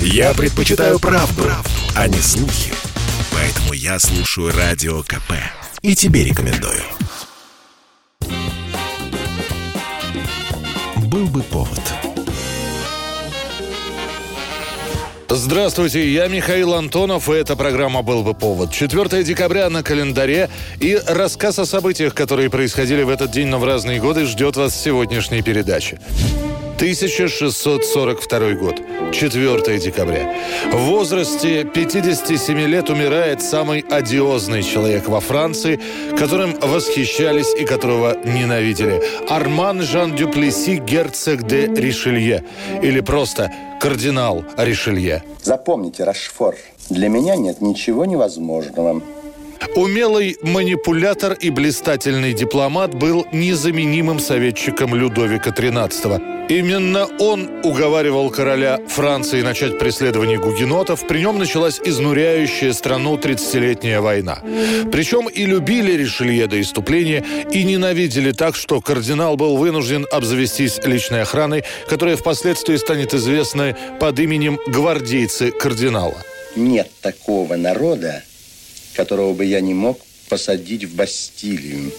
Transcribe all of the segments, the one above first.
Я предпочитаю правду, правду, а не слухи. Поэтому я слушаю Радио КП. И тебе рекомендую. Был бы повод. Здравствуйте, я Михаил Антонов, и эта программа «Был бы повод». 4 декабря на календаре и рассказ о событиях, которые происходили в этот день, но в разные годы, ждет вас в сегодняшней передаче. 1642 год, 4 декабря. В возрасте 57 лет умирает самый одиозный человек во Франции, которым восхищались и которого ненавидели. Арман Жан Дюплеси, герцог де Ришелье. Или просто кардинал Ришелье. Запомните, Рашфор, для меня нет ничего невозможного. Умелый манипулятор и блистательный дипломат был незаменимым советчиком Людовика XIII. Именно он уговаривал короля Франции начать преследование гугенотов. При нем началась изнуряющая страну 30-летняя война. Причем и любили Ришелье до иступления, и ненавидели так, что кардинал был вынужден обзавестись личной охраной, которая впоследствии станет известна под именем гвардейцы кардинала. Нет такого народа, которого бы я не мог посадить в Бастилию.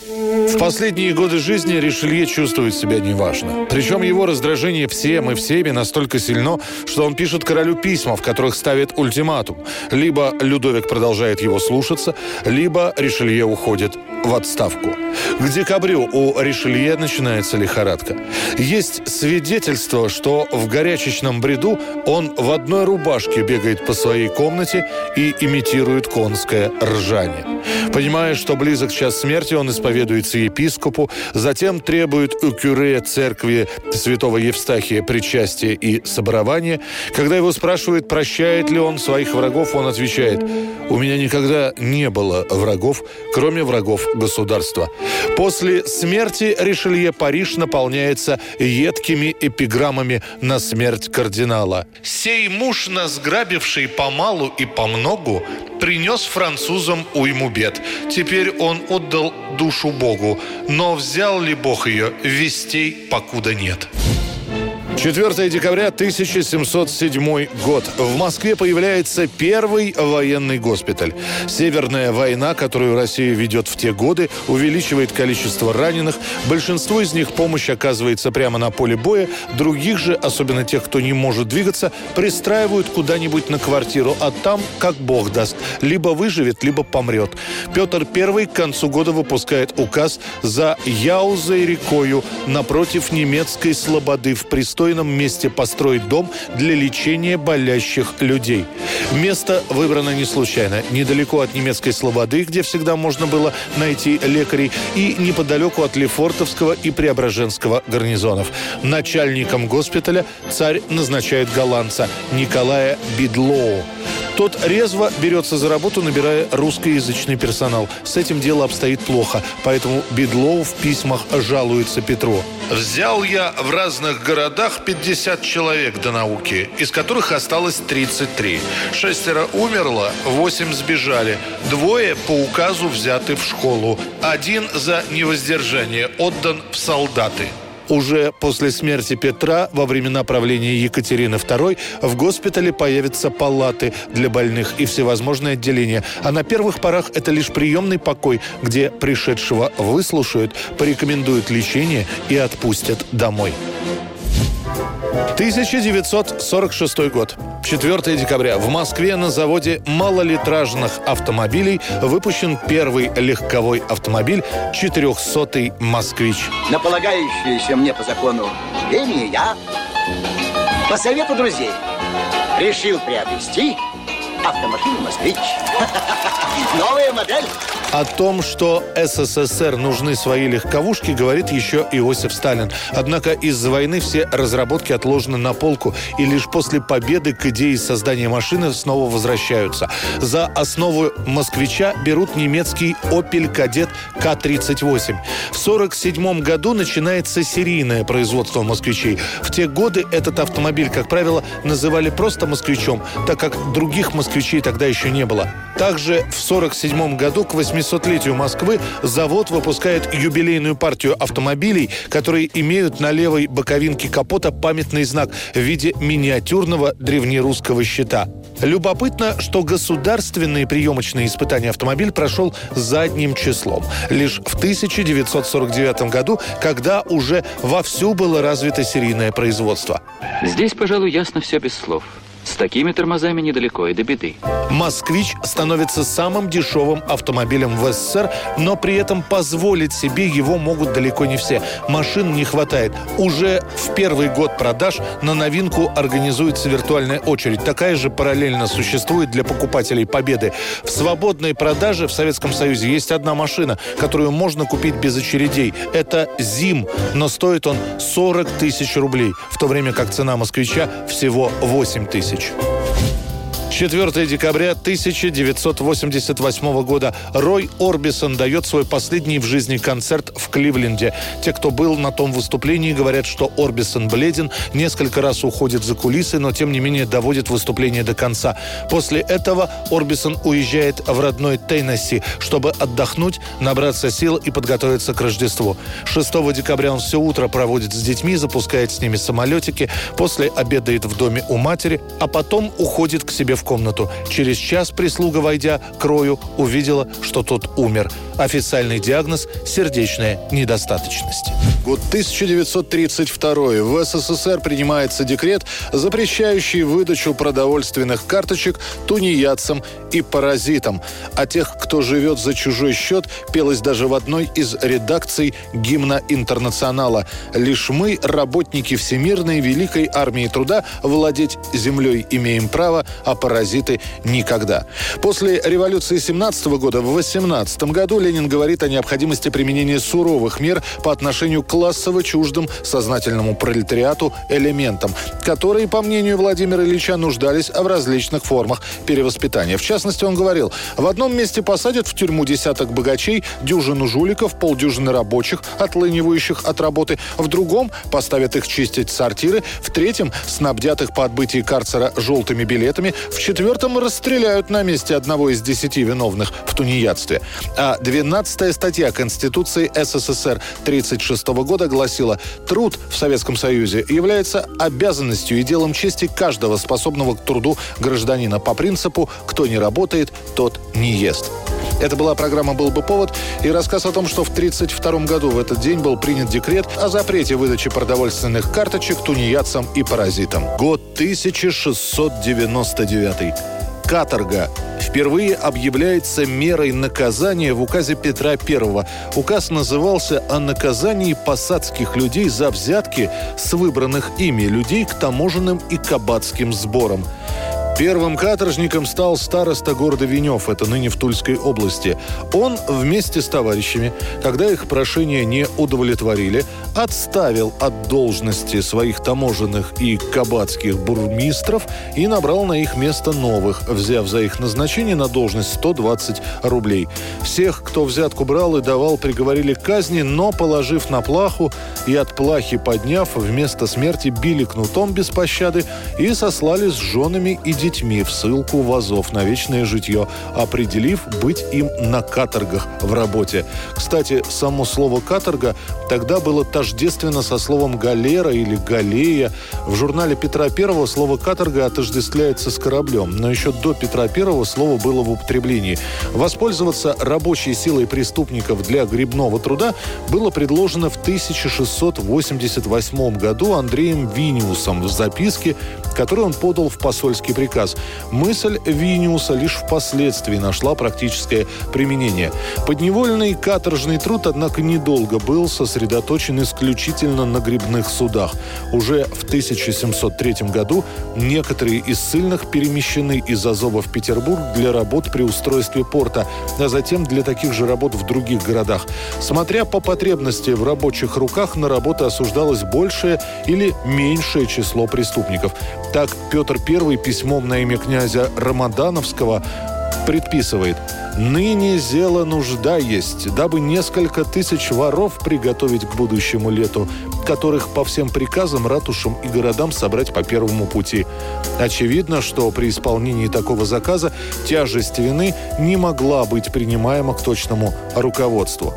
В последние годы жизни Ришелье чувствует себя неважно. Причем его раздражение всем и всеми настолько сильно, что он пишет королю письма, в которых ставит ультиматум. Либо Людовик продолжает его слушаться, либо Ришелье уходит в отставку. К декабрю у Ришелье начинается лихорадка. Есть свидетельство, что в горячечном бреду он в одной рубашке бегает по своей комнате и имитирует конское ржание. Понимая, что близок час смерти, он исповедуется епископу, затем требует у кюре церкви святого Евстахия причастия и соборования. Когда его спрашивают, прощает ли он своих врагов, он отвечает, «У меня никогда не было врагов, кроме врагов государства». После смерти Ришелье Париж наполняется едкими эпиграммами на смерть кардинала. «Сей муж, нас грабивший помалу и помногу, принес французам уйму бед. Теперь он отдал душу Богу, но взял ли Бог ее, вестей покуда нет». 4 декабря 1707 год. В Москве появляется первый военный госпиталь. Северная война, которую Россия ведет в те годы, увеличивает количество раненых. Большинству из них помощь оказывается прямо на поле боя. Других же, особенно тех, кто не может двигаться, пристраивают куда-нибудь на квартиру. А там, как бог даст, либо выживет, либо помрет. Петр I к концу года выпускает указ за Яузой рекою напротив немецкой слободы в пристойном достойном месте построить дом для лечения болящих людей. Место выбрано не случайно. Недалеко от немецкой Слободы, где всегда можно было найти лекарей, и неподалеку от Лефортовского и Преображенского гарнизонов. Начальником госпиталя царь назначает голландца Николая Бидлоу. Тот резво берется за работу, набирая русскоязычный персонал. С этим дело обстоит плохо, поэтому Бидлоу в письмах жалуется Петру. «Взял я в разных городах 50 человек до науки, из которых осталось 33. Шестеро умерло, восемь сбежали. Двое по указу взяты в школу. Один за невоздержание отдан в солдаты». Уже после смерти Петра, во времена правления Екатерины II, в госпитале появятся палаты для больных и всевозможные отделения. А на первых порах это лишь приемный покой, где пришедшего выслушают, порекомендуют лечение и отпустят домой. 1946 год. 4 декабря. В Москве на заводе малолитражных автомобилей выпущен первый легковой автомобиль 400-й «Москвич». На полагающееся мне по закону имение я по совету друзей решил приобрести автомашину «Москвич». Новая модель. О том, что СССР нужны свои легковушки, говорит еще Иосиф Сталин. Однако из-за войны все разработки отложены на полку, и лишь после победы к идее создания машины снова возвращаются. За основу «Москвича» берут немецкий «Опель Кадет К-38». В 1947 году начинается серийное производство «Москвичей». В те годы этот автомобиль, как правило, называли просто «Москвичом», так как других «Москвичей» тогда еще не было. Также в 1947 году к 800-летию Москвы завод выпускает юбилейную партию автомобилей, которые имеют на левой боковинке капота памятный знак в виде миниатюрного древнерусского щита. Любопытно, что государственные приемочные испытания автомобиль прошел задним числом. Лишь в 1949 году, когда уже вовсю было развито серийное производство. Здесь, пожалуй, ясно все без слов. С такими тормозами недалеко и до беды. «Москвич» становится самым дешевым автомобилем в СССР, но при этом позволить себе его могут далеко не все. Машин не хватает. Уже в первый год продаж на новинку организуется виртуальная очередь. Такая же параллельно существует для покупателей «Победы». В свободной продаже в Советском Союзе есть одна машина, которую можно купить без очередей. Это «Зим», но стоит он 40 тысяч рублей, в то время как цена «Москвича» всего 8 тысяч тысяч. 4 декабря 1988 года Рой Орбисон дает свой последний в жизни концерт в Кливленде. Те, кто был на том выступлении, говорят, что Орбисон бледен, несколько раз уходит за кулисы, но тем не менее доводит выступление до конца. После этого Орбисон уезжает в родной Теннесси, чтобы отдохнуть, набраться сил и подготовиться к Рождеству. 6 декабря он все утро проводит с детьми, запускает с ними самолетики, после обедает в доме у матери, а потом уходит к себе в комнату. Через час прислуга, войдя к Рою, увидела, что тот умер. Официальный диагноз – сердечная недостаточность. Год 1932. В СССР принимается декрет, запрещающий выдачу продовольственных карточек тунеядцам и паразитам. А тех, кто живет за чужой счет, пелось даже в одной из редакций гимна «Интернационала». «Лишь мы, работники Всемирной Великой Армии Труда, владеть землей имеем право, а паразиты никогда». После революции 17 года в 18 году Ленин говорит о необходимости применения суровых мер по отношению к классово чуждым сознательному пролетариату элементам, которые, по мнению Владимира Ильича, нуждались в различных формах перевоспитания. В частности, он говорил, в одном месте посадят в тюрьму десяток богачей, дюжину жуликов, полдюжины рабочих, отлынивающих от работы, в другом поставят их чистить сортиры, в третьем снабдят их по отбытии карцера желтыми билетами, в четвертом расстреляют на месте одного из десяти виновных в тунеядстве. А 12 статья Конституции СССР 1936 года гласила «Труд в Советском Союзе является обязанностью и делом чести каждого способного к труду гражданина по принципу «кто не работает, тот не ест». Это была программа «Был бы повод» и рассказ о том, что в 1932 году в этот день был принят декрет о запрете выдачи продовольственных карточек тунеядцам и паразитам. Год 1699 каторга впервые объявляется мерой наказания в указе Петра I. Указ назывался о наказании посадских людей за взятки с выбранных ими людей к таможенным и кабацким сборам. Первым каторжником стал староста города Венев, это ныне в Тульской области. Он вместе с товарищами, когда их прошение не удовлетворили, отставил от должности своих таможенных и кабацких бурмистров и набрал на их место новых, взяв за их назначение на должность 120 рублей. Всех, кто взятку брал и давал, приговорили к казни, но, положив на плаху и от плахи подняв, вместо смерти били кнутом без пощады и сослали с женами и детьми детьми в ссылку в Азов на вечное житье, определив быть им на каторгах в работе. Кстати, само слово «каторга» тогда было тождественно со словом «галера» или «галея». В журнале Петра I слово «каторга» отождествляется с кораблем, но еще до Петра I слово было в употреблении. Воспользоваться рабочей силой преступников для грибного труда было предложено в 1688 году Андреем Виниусом в записке, которую он подал в посольский приказ приказ. Мысль Виниуса лишь впоследствии нашла практическое применение. Подневольный каторжный труд, однако, недолго был сосредоточен исключительно на грибных судах. Уже в 1703 году некоторые из ссыльных перемещены из Азова в Петербург для работ при устройстве порта, а затем для таких же работ в других городах. Смотря по потребности в рабочих руках, на работы осуждалось большее или меньшее число преступников. Так Петр I письмом на имя князя Рамадановского предписывает «Ныне зело нужда есть, дабы несколько тысяч воров приготовить к будущему лету. Которых по всем приказам, ратушам и городам собрать по первому пути. Очевидно, что при исполнении такого заказа тяжесть вины не могла быть принимаема к точному руководству.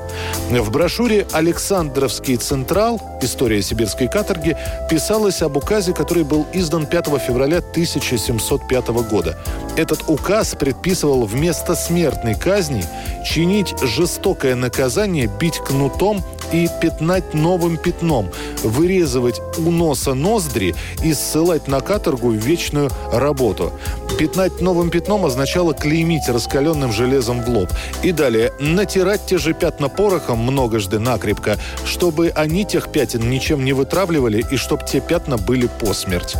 В брошюре «Александровский Централ. История сибирской каторги» писалось об указе, который был издан 5 февраля 1705 года. Этот указ предписывал вместо смертной казни чинить жестокое наказание, бить кнутом и пятнать новым пятном, вырезывать у носа ноздри и ссылать на каторгу вечную работу. Пятнать новым пятном означало клеймить раскаленным железом в лоб. И далее натирать те же пятна порохом многожды накрепко, чтобы они тех пятен ничем не вытравливали и чтобы те пятна были посмерть.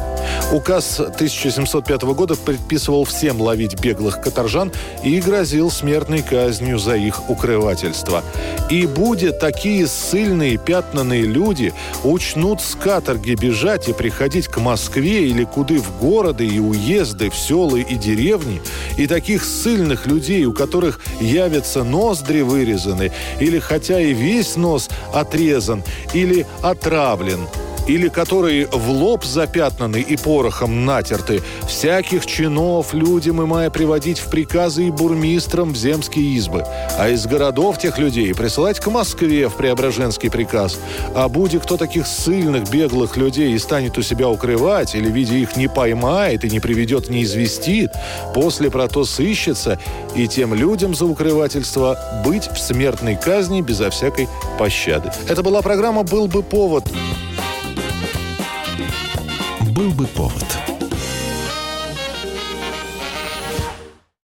Указ 1705 года предписывал всем ловить беглых каторжан и грозил смертной казнью за их укрывательство. И будет такие ссыльные пятнанные люди учнут с каторги бежать и приходить к Москве или куды в города и уезды, в села и деревни, и таких ссыльных людей, у которых явятся ноздри вырезаны, или хотя и весь нос отрезан, или отравлен – или которые в лоб запятнаны и порохом натерты, всяких чинов людям и мая приводить в приказы и бурмистрам в земские избы, а из городов тех людей присылать к Москве в Преображенский приказ. А будет кто таких сильных, беглых людей и станет у себя укрывать, или, видя их, не поймает и не приведет, не известит, после про то сыщется, и тем людям за укрывательство быть в смертной казни безо всякой пощады. Это была программа «Был бы повод» был бы повод.